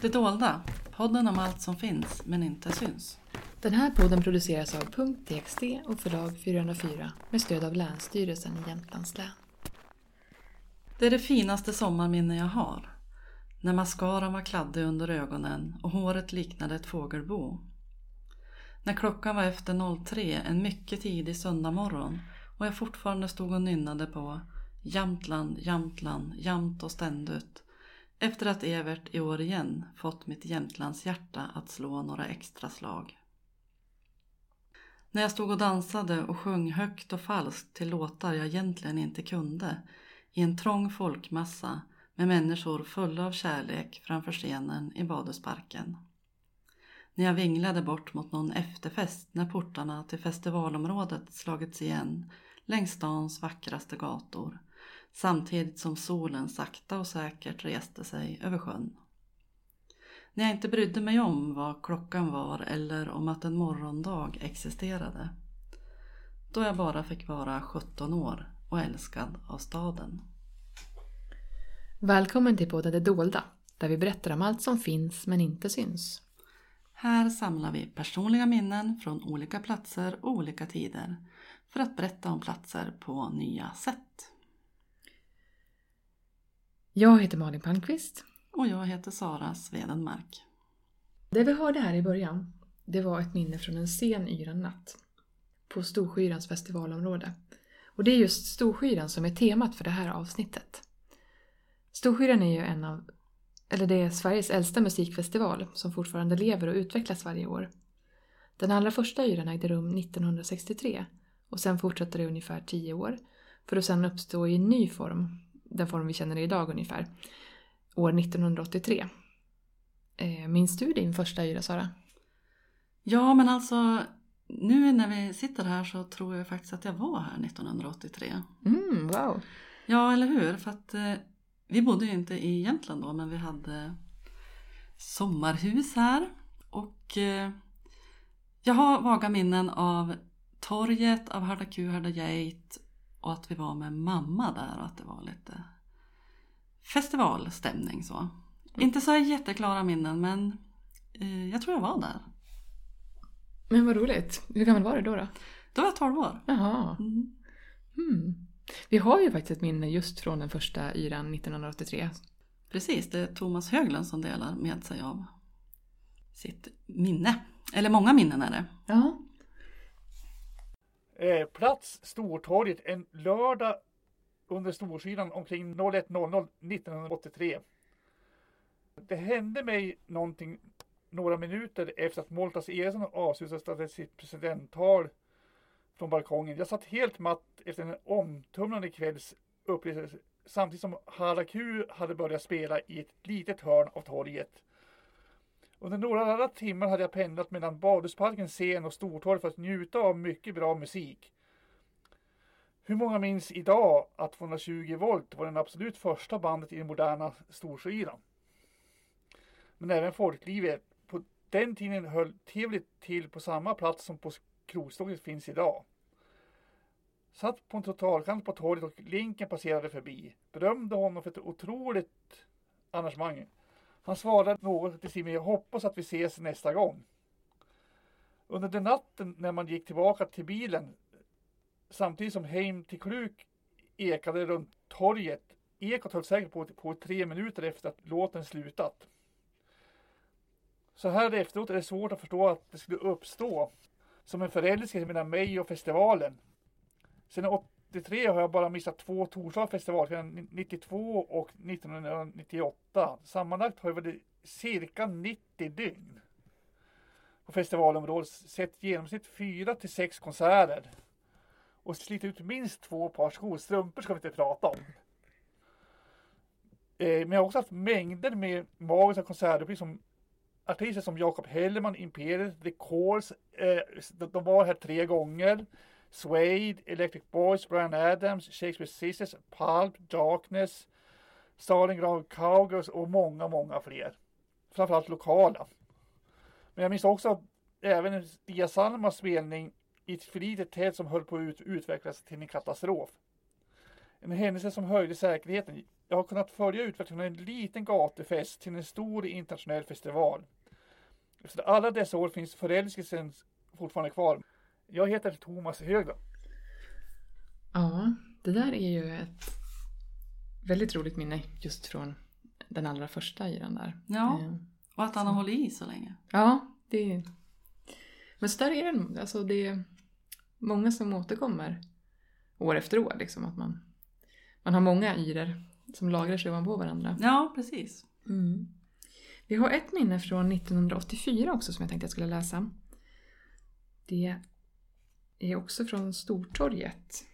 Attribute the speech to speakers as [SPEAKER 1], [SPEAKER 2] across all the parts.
[SPEAKER 1] Det dolda, podden om allt som finns men inte syns.
[SPEAKER 2] Den här podden produceras av .txt och förlag 404 med stöd av Länsstyrelsen i Jämtlands län.
[SPEAKER 1] Det är det finaste sommarminne jag har. När mascaran var kladdig under ögonen och håret liknade ett fågelbo. När klockan var efter 03 en mycket tidig söndagmorgon och jag fortfarande stod och nynnade på Jämtland, Jämtland, jämt och ständigt efter att Evert i år igen fått mitt Jämtlands hjärta att slå några extra slag. När jag stod och dansade och sjöng högt och falskt till låtar jag egentligen inte kunde i en trång folkmassa med människor fulla av kärlek framför scenen i badhusparken. När jag vinglade bort mot någon efterfest när portarna till festivalområdet slagits igen längs stans vackraste gator samtidigt som solen sakta och säkert reste sig över sjön. När jag inte brydde mig om vad klockan var eller om att en morgondag existerade. Då jag bara fick vara 17 år och älskad av staden.
[SPEAKER 2] Välkommen till podden Det dolda, där vi berättar om allt som finns men inte syns.
[SPEAKER 1] Här samlar vi personliga minnen från olika platser och olika tider för att berätta om platser på nya sätt.
[SPEAKER 2] Jag heter Malin Palmqvist.
[SPEAKER 1] Och jag heter Sara Svedenmark.
[SPEAKER 2] Det vi hörde här i början, det var ett minne från en sen yrannatt på Storskyarans festivalområde. Och det är just Storskyran som är temat för det här avsnittet. Storskyran är ju en av, eller det är Sveriges äldsta musikfestival som fortfarande lever och utvecklas varje år. Den allra första yran ägde rum 1963 och sen fortsatte det ungefär 10 år för att sen uppstå i en ny form den form vi känner det idag ungefär, år 1983. Eh, minns du din första yra, Sara?
[SPEAKER 1] Ja, men alltså nu när vi sitter här så tror jag faktiskt att jag var här 1983.
[SPEAKER 2] Mm, wow!
[SPEAKER 1] Ja, eller hur? För att eh, vi bodde ju inte i Jämtland då, men vi hade sommarhus här. Och eh, jag har vaga minnen av torget, av Harda Ku, Harda Geit och att vi var med mamma där och att det var lite festivalstämning så. Mm. Inte så jätteklara minnen men eh, jag tror jag var där.
[SPEAKER 2] Men vad roligt. Hur gammal var du då? Då,
[SPEAKER 1] då var jag 12 år.
[SPEAKER 2] Jaha. Mm. Hmm. Vi har ju faktiskt ett minne just från den första yran 1983.
[SPEAKER 1] Precis, det är Thomas Höglund som delar med sig av sitt minne. Eller många minnen är det.
[SPEAKER 2] Ja.
[SPEAKER 3] Eh, plats Stortorget en lördag under Storskidan omkring 01.00 1983. Det hände mig någonting några minuter efter att Moltas Eriksson avslutade sitt presidenttal från balkongen. Jag satt helt matt efter en omtumlande kvälls upplevelse samtidigt som Haraku hade börjat spela i ett litet hörn av torget. Under några andra timmar hade jag pendlat mellan Badhusparkens scen och Stortorget för att njuta av mycket bra musik. Hur många minns idag att 220 volt var den absolut första bandet i den moderna storskivan? Men även folklivet. På den tiden höll Tivoli till på samma plats som på Krogståget finns idag. Satt på en totalkant på torget och Linken passerade förbi. Berömde honom för ett otroligt arrangemang. Han svarade något till Simon, jag hoppas att vi ses nästa gång. Under den natten när man gick tillbaka till bilen samtidigt som Heim till Kluk ekade runt torget. Ekot höll säkert på, på tre minuter efter att låten slutat. Så här efteråt är det svårt att förstå att det skulle uppstå som en förälskelse mellan mig och festivalen. Sedan 93 har jag bara missat två torsdagar festival, 92 och 1998. Sammanlagt har jag varit cirka 90 dygn på festivalområdet, sett genomsnitt 4 till 6 konserter och slitit ut minst två par skor. Strumpor ska vi inte prata om. Eh, men jag har också haft mängder med magiska konsertupplevelser som artister som Jakob Hellman, Imperiet, The Calls. Eh, de var här tre gånger. Suede, Electric Boys, Brian Adams, Shakespeare Sisters, Pulp, Darkness, Stalingrad Cowgirls och många, många fler. Framförallt lokala. Men jag minns också även Dia Salmas spelning i ett för litet tält som höll på att utvecklas till en katastrof. En händelse som höjde säkerheten. Jag har kunnat följa utvecklingen från en liten gatufest till en stor internationell festival. Efter alla dessa år finns förälskelsen fortfarande kvar. Jag heter Thomas Högdahl.
[SPEAKER 2] Ja, det där är ju ett väldigt roligt minne just från den allra första yran där.
[SPEAKER 1] Ja,
[SPEAKER 2] Eh,
[SPEAKER 1] och att han har hållit i så länge.
[SPEAKER 2] Ja, det är... Men så där är det nog. Alltså det är många som återkommer år efter år. Liksom, att man, man har många yror som lagrar sig ovanpå varandra.
[SPEAKER 1] Ja, precis.
[SPEAKER 2] Mm. Vi har ett minne från 1984 också som jag tänkte jag skulle läsa. Det är också från Stortorget.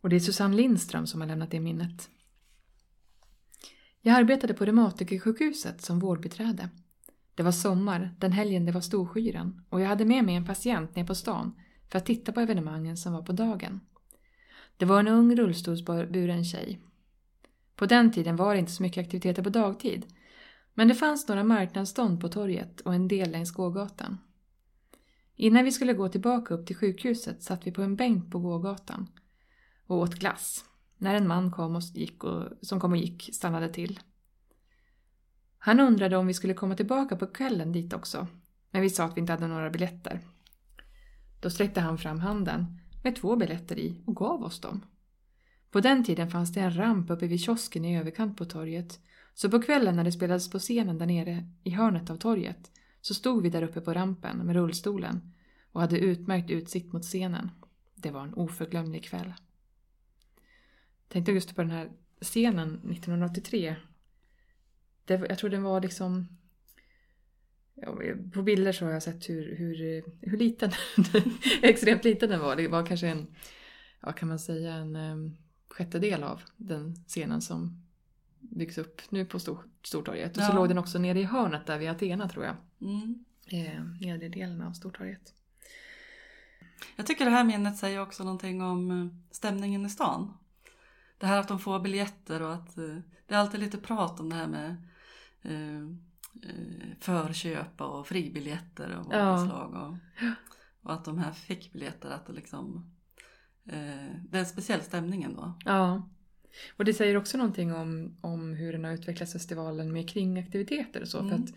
[SPEAKER 2] Och det är Susanne Lindström som har lämnat det minnet. Jag arbetade på Reumatikersjukhuset som vårdbiträde. Det var sommar, den helgen det var Storskyran och jag hade med mig en patient ner på stan för att titta på evenemangen som var på dagen. Det var en ung rullstolsburen tjej. På den tiden var det inte så mycket aktiviteter på dagtid. Men det fanns några marknadsstånd på torget och en del längs gågatan. Innan vi skulle gå tillbaka upp till sjukhuset satt vi på en bänk på gågatan och åt glass. När en man kom och gick och, som kom och gick stannade till. Han undrade om vi skulle komma tillbaka på kvällen dit också. Men vi sa att vi inte hade några biljetter. Då sträckte han fram handen med två biljetter i och gav oss dem. På den tiden fanns det en ramp uppe vid kiosken i överkant på torget. Så på kvällen när det spelades på scenen där nere i hörnet av torget så stod vi där uppe på rampen med rullstolen och hade utmärkt utsikt mot scenen. Det var en oförglömlig kväll. Tänkte just på den här scenen 1983. Det, jag tror den var liksom... ja, På bilder så har jag sett hur, hur, hur liten, extremt liten den var. Det var kanske en, vad kan man säga, en ehm, sjättedel av den scenen som byggs upp nu på Stor, Stortorget. Och så
[SPEAKER 1] Ja.
[SPEAKER 2] låg den också nere i hörnet där vid Athena tror jag.
[SPEAKER 1] Mm.
[SPEAKER 2] Eh, nedre delen av Stortorget.
[SPEAKER 1] Jag tycker det här minnet säger också någonting om eh, stämningen i stan. Det här att de får biljetter och att eh, det är alltid lite prat om det här med eh, eh, förköp och fribiljetter olika
[SPEAKER 2] Ja.
[SPEAKER 1] slag. Och, och att de här fick biljetter, att det liksom eh, det är en speciell stämning ändå.
[SPEAKER 2] Ja. Och det säger också någonting om, om hur den har utvecklats festivalen med kringaktiviteter och så. För
[SPEAKER 1] Mm.
[SPEAKER 2] att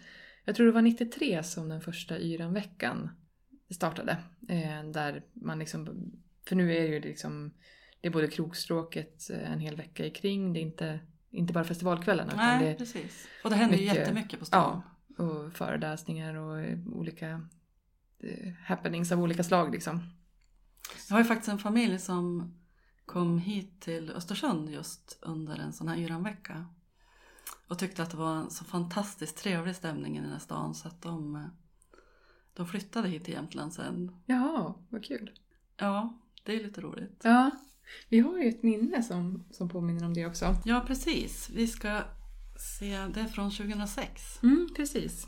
[SPEAKER 2] jag tror det var 93 som den första Yran-veckan startade. Eh, där man liksom, för nu är det ju liksom, det är både krogstråket eh, en hel vecka i kring, det är inte, inte bara festivalkvällen utan
[SPEAKER 1] Nej,
[SPEAKER 2] det
[SPEAKER 1] precis. Och det händer ju
[SPEAKER 2] mycket-
[SPEAKER 1] jättemycket på stan.
[SPEAKER 2] Ja, och föreläsningar och eh, olika eh, happenings av olika slag liksom.
[SPEAKER 1] Jag har ju faktiskt en familj som kom hit till Östersund just under en sån här yranvecka. Och tyckte att det var en så fantastiskt trevlig stämning i den här stan så att de, eh, de flyttade hit till Jämtland sen.
[SPEAKER 2] Jaha, vad kul.
[SPEAKER 1] Ja, det är lite roligt.
[SPEAKER 2] Ja, vi har ju ett minne som, som påminner om det också.
[SPEAKER 1] Ja, precis. Vi ska se, det är från 2006.
[SPEAKER 2] Mm, precis.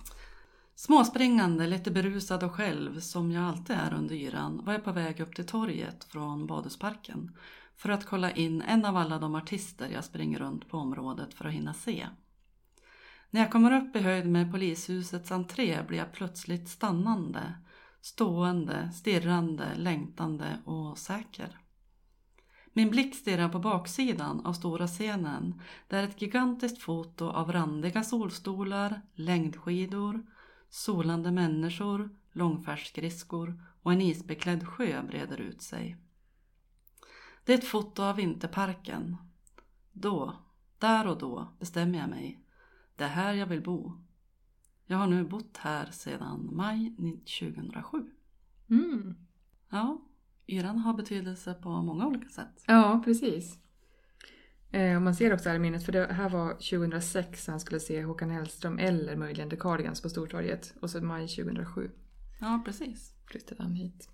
[SPEAKER 1] Småspringande, lite berusad och själv, som jag alltid är under yran, var jag på väg upp till torget från Badhusparken för att kolla in en av alla de artister jag springer runt på området för att hinna se. När jag kommer upp i höjd med polishusets entré blir jag plötsligt stannande, stående, stirrande, längtande och säker. Min blick stirrar på baksidan av stora scenen där ett gigantiskt foto av randiga solstolar, längdskidor, solande människor, långfärdsskridskor och en isbeklädd sjö breder ut sig. Det är ett foto av vinterparken. Då, där och då, bestämmer jag mig. Det är här jag vill bo. Jag har nu bott här sedan maj 2007.
[SPEAKER 2] Mm.
[SPEAKER 1] Ja, yran har betydelse på många olika sätt.
[SPEAKER 2] Ja, precis. Eh, och man ser också här i minnet, för det här var 2006 han skulle se Håkan Hellström eller möjligen The Cardigans på Stortorget. Och så maj 2007
[SPEAKER 1] Ja, precis.
[SPEAKER 2] flyttade han hit.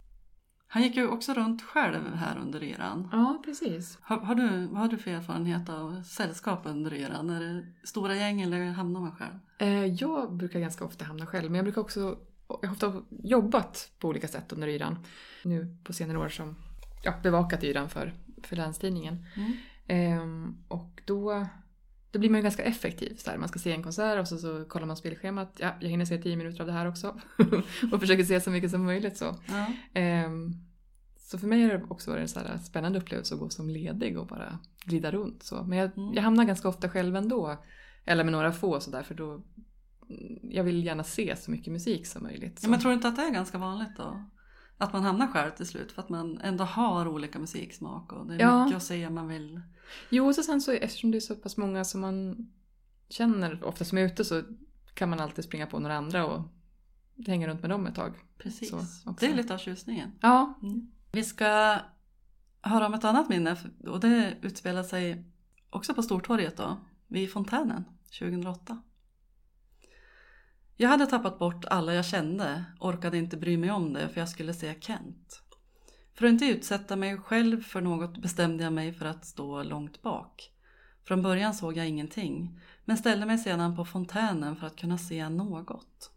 [SPEAKER 1] Han gick ju också runt själv här under yran.
[SPEAKER 2] Ja, precis.
[SPEAKER 1] Har, har du, vad har du för erfarenhet av sällskap under yran? Är det stora gäng eller hamnar man själv?
[SPEAKER 2] Eh, jag brukar ganska ofta hamna själv, men jag brukar också jag har ofta jobbat på olika sätt under yran. Nu på senare år som ja, bevakat yran för, för Länstidningen.
[SPEAKER 1] Mm.
[SPEAKER 2] Ehm, och då, då blir man ju ganska effektiv. Så här, man ska se en konsert och så, så kollar man spelschemat. Ja, jag hinner se tio minuter av det här också. och försöker se så mycket som möjligt så.
[SPEAKER 1] Ja.
[SPEAKER 2] Ehm, Så för mig har det också varit en så här spännande upplevelse att gå som ledig och bara glida runt. Så. Men jag,
[SPEAKER 1] Mm.
[SPEAKER 2] jag hamnar ganska ofta själv ändå. Eller med några få sådär för då mm, jag vill gärna se så mycket musik som möjligt. Så.
[SPEAKER 1] Ja, men tror du inte att det är ganska vanligt då? Att man hamnar själv till slut för att man ändå har olika musiksmak och det är
[SPEAKER 2] Ja.
[SPEAKER 1] mycket att se man vill.
[SPEAKER 2] Jo, och så sen så eftersom det är så pass många som man känner ofta som är ute så kan man alltid springa på några andra och hänga runt med dem ett tag.
[SPEAKER 1] Precis. Det är lite av tjusningen.
[SPEAKER 2] Ja,
[SPEAKER 1] Vi ska höra om ett annat minne och det utspelar sig också på Stortorget då, vid fontänen 2008. Jag hade tappat bort alla jag kände, orkade inte bry mig om det för jag skulle se Kent. För att inte utsätta mig själv för något bestämde jag mig för att stå långt bak. Från början såg jag ingenting, men ställde mig sedan på fontänen för att kunna se något.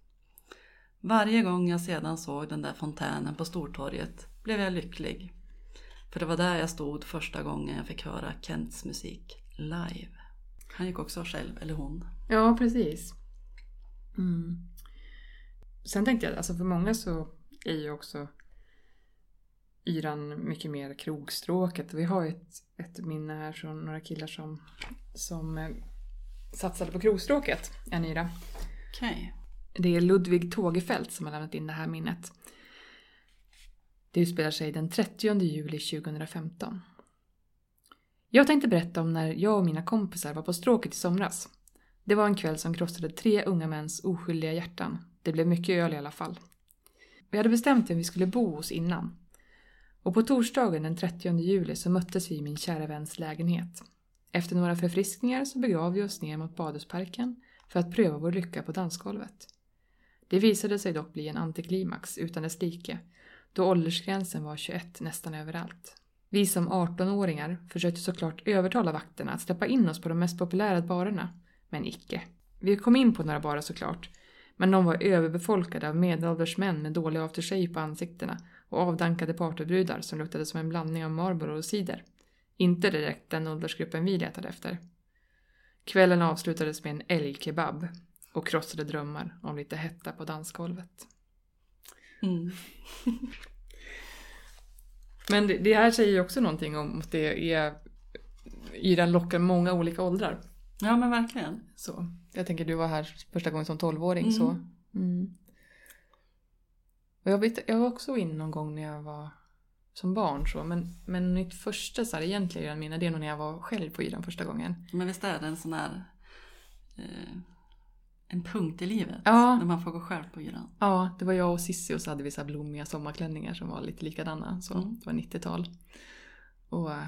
[SPEAKER 1] Varje gång jag sedan såg den där fontänen på Stortorget blev jag lycklig. För det var där jag stod första gången jag fick höra Kents musik live. Han gick också själv, eller hon.
[SPEAKER 2] ja precis. Mm. Sen tänkte jag, alltså för många så är ju också yran mycket mer krogstråket. Vi har ett, ett minne här från några killar som, som eh, satsade på krogstråket, en yra.
[SPEAKER 1] Okej.
[SPEAKER 2] Det är Ludvig Tågefelt som har lämnat in det här minnet. Det utspelar sig den 30 juli 2015. Jag tänkte berätta om när jag och mina kompisar var på stråket i somras. Det var en kväll som krossade tre unga mäns oskyldiga hjärtan. Det blev mycket öl i alla fall. Vi hade bestämt vem vi skulle bo hos innan. Och på torsdagen den 30 juli så möttes vi i min kära väns lägenhet. Efter några förfriskningar så begav vi oss ner mot badhusparken för att pröva vår lycka på dansgolvet. Det visade sig dock bli en antiklimax utan dess like, då åldersgränsen var 21 nästan överallt. Vi som 18-åringar försökte såklart övertala vakterna att släppa in oss på de mest populära barerna, men icke. Vi kom in på några barer såklart, men de var överbefolkade av medelålders män med dålig aftershave på ansiktena och avdankade partybrudar som luktade som en blandning av Marlboro och cider. Inte direkt den åldersgruppen vi letade efter. Kvällen avslutades med en älgkebab och krossade drömmar om lite hetta på dansgolvet.
[SPEAKER 1] Mm.
[SPEAKER 2] Men det, det här säger ju också någonting om att det är Yran lockar många olika åldrar.
[SPEAKER 1] Ja men verkligen.
[SPEAKER 2] Så jag tänker du var här första gången som 12-åring
[SPEAKER 1] Mm.
[SPEAKER 2] så. Mm. Och jag, vet, jag var också in någon gång när jag var som barn så men, men mitt första så här, egentliga Yran-minne det är nog när jag var själv på Yran första gången.
[SPEAKER 1] Men visst är det en sån här eh, en punkt i livet?
[SPEAKER 2] Ja.
[SPEAKER 1] När man får gå själv på yran.
[SPEAKER 2] Ja, det var jag och Sissi och så hade vi så blommiga sommarklänningar som var lite likadana. Så
[SPEAKER 1] Mm.
[SPEAKER 2] det var 90-tal. Och eh,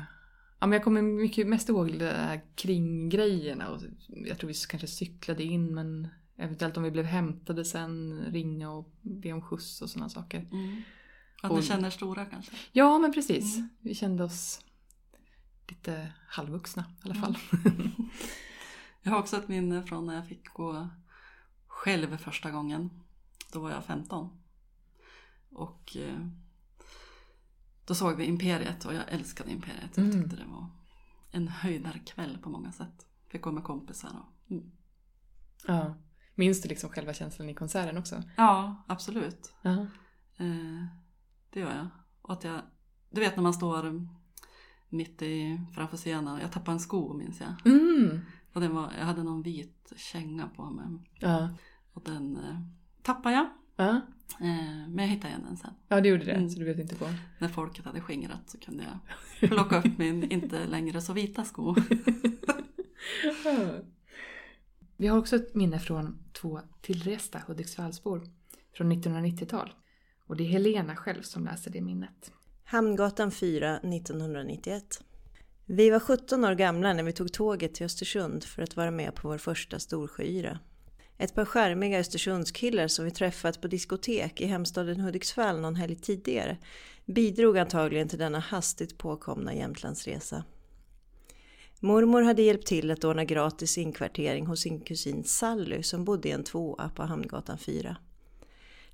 [SPEAKER 2] ja, men jag kommer mycket mest ihåg det här kring grejerna. Och jag tror vi kanske cyklade in men eventuellt om vi blev hämtade sen ringa och be om skjuts och sådana saker.
[SPEAKER 1] Mm. Att
[SPEAKER 2] Och-
[SPEAKER 1] ni känner er stora kanske?
[SPEAKER 2] Ja men precis.
[SPEAKER 1] Mm.
[SPEAKER 2] Vi kände oss lite halvvuxna i alla fall.
[SPEAKER 1] Jag har också ett minne från när jag fick gå själv första gången. Då var jag 15. Och eh, då såg vi Imperiet och jag älskade Imperiet. Jag
[SPEAKER 2] Mm.
[SPEAKER 1] tyckte det var en höjdarkväll på många sätt. Fick gå med kompisar och... Mm.
[SPEAKER 2] ja. Minns du liksom själva känslan i konserten också?
[SPEAKER 1] Ja, absolut.
[SPEAKER 2] Ja.
[SPEAKER 1] Eh, det gör jag. Och att jag... Du vet när man står mitt i framför scenen. Jag tappade en sko minns jag.
[SPEAKER 2] Mm.
[SPEAKER 1] Och den var, jag hade någon vit känga på mig.
[SPEAKER 2] Ja.
[SPEAKER 1] Och den eh, tappade jag.
[SPEAKER 2] Ja.
[SPEAKER 1] Eh, men jag hittade igen den sen.
[SPEAKER 2] ja, det gjorde det.
[SPEAKER 1] Mm.
[SPEAKER 2] Så du vet inte på.
[SPEAKER 1] När folket hade skingrat så kunde jag plocka upp min inte längre så vita sko.
[SPEAKER 2] Vi har också ett minne från två tillresta Hudiksvallsbor från 1990-tal. Och det är Helena själv som läser det minnet.
[SPEAKER 4] Hamngatan 4, 1991. Vi var 17 år gamla när vi tog tåget till Östersund för att vara med på vår första Storsjöyra. Ett par skärmiga Östersundskillar som vi träffat på diskotek i hemstaden Hudiksvall någon helg tidigare bidrog antagligen till denna hastigt påkomna Jämtlandsresa. Mormor hade hjälpt till att ordna gratis inkvartering hos sin kusin Sally som bodde i en tvåa på Hamngatan 4.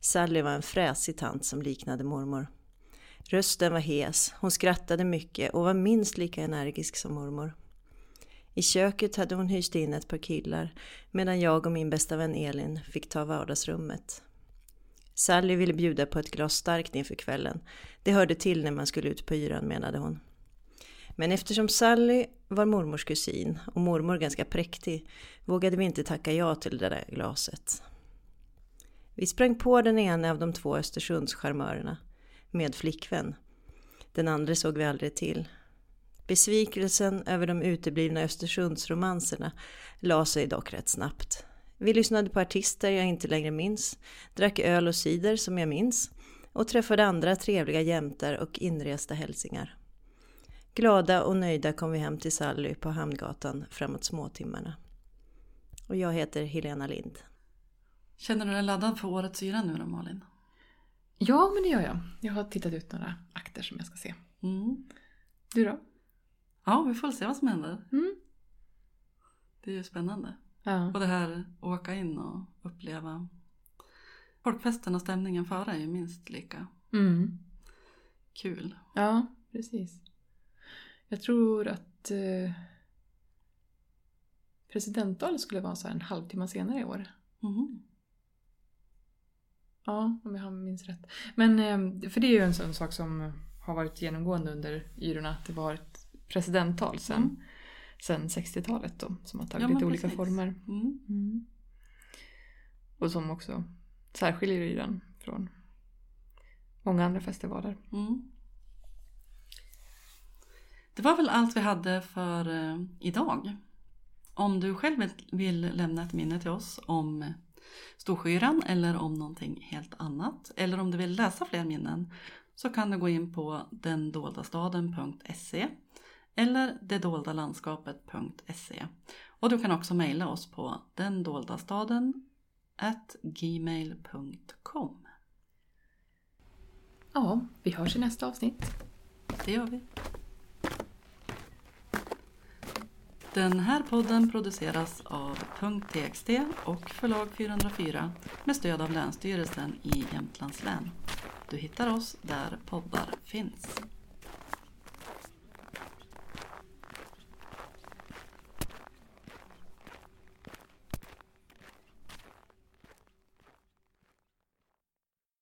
[SPEAKER 4] Sally var en fräsig tant som liknade mormor. Rösten var hes, hon skrattade mycket och var minst lika energisk som mormor. I köket hade hon hyst in ett par killar medan jag och min bästa vän Elin fick ta vardagsrummet. Sally ville bjuda på ett glas starkt inför kvällen. Det hörde till när man skulle ut på yran menade hon. Men eftersom Sally var mormors kusin och mormor ganska präktig vågade vi inte tacka ja till det där glaset. Vi sprang på den ena av de två Östersundscharmörerna med flickvän. Den andra såg vi aldrig till. Besvikelsen över de uteblivna Östersundsromanserna la sig dock rätt snabbt. Vi lyssnade på artister jag inte längre minns, drack öl och cider som jag minns och träffade andra trevliga jämtar och inresta hälsingar. Glada och nöjda kom vi hem till Sally på Hamngatan framåt småtimmarna. Och jag heter Helena Lind.
[SPEAKER 1] Känner du dig laddad för årets yra nu då Malin?
[SPEAKER 2] Ja, men det gör jag. Jag har tittat ut några akter som jag ska se.
[SPEAKER 1] Mm.
[SPEAKER 2] Du då?
[SPEAKER 1] Ja, vi får se vad som händer.
[SPEAKER 2] Mm.
[SPEAKER 1] Det är ju spännande.
[SPEAKER 2] Ja.
[SPEAKER 1] Och det här åka in och uppleva folkfesten och stämningen före är ju minst lika
[SPEAKER 2] Mm.
[SPEAKER 1] kul.
[SPEAKER 2] Ja, precis. Jag tror att eh, presidentvalet skulle vara så här en halvtimme senare i år.
[SPEAKER 1] Mhm.
[SPEAKER 2] Ja, om jag minns rätt. Men, eh, för det är ju en sån sak som har varit genomgående under yrorna, att det var ett presidenttal sen,
[SPEAKER 1] Mm.
[SPEAKER 2] sen 60-talet då, som har tagit
[SPEAKER 1] Ja,
[SPEAKER 2] lite olika
[SPEAKER 1] precis.
[SPEAKER 2] former.
[SPEAKER 1] Mm.
[SPEAKER 2] Och som också särskiljer yran från många andra festivaler.
[SPEAKER 1] Mm. Det var väl allt vi hade för eh, idag. Om du själv vill- vill lämna ett minne till oss om Storskyran eller om någonting helt annat eller om du vill läsa fler minnen så kan du gå in på dendoldastaden.se eller detdoldalandskapet.se och du kan också mejla oss på dendoldastaden gmail.com.
[SPEAKER 2] Ja, vi hörs i nästa avsnitt.
[SPEAKER 1] Det gör vi. Den här podden produceras av .txt och förlag 404 med stöd av Länsstyrelsen i Jämtlands län. Du hittar oss där poddar finns.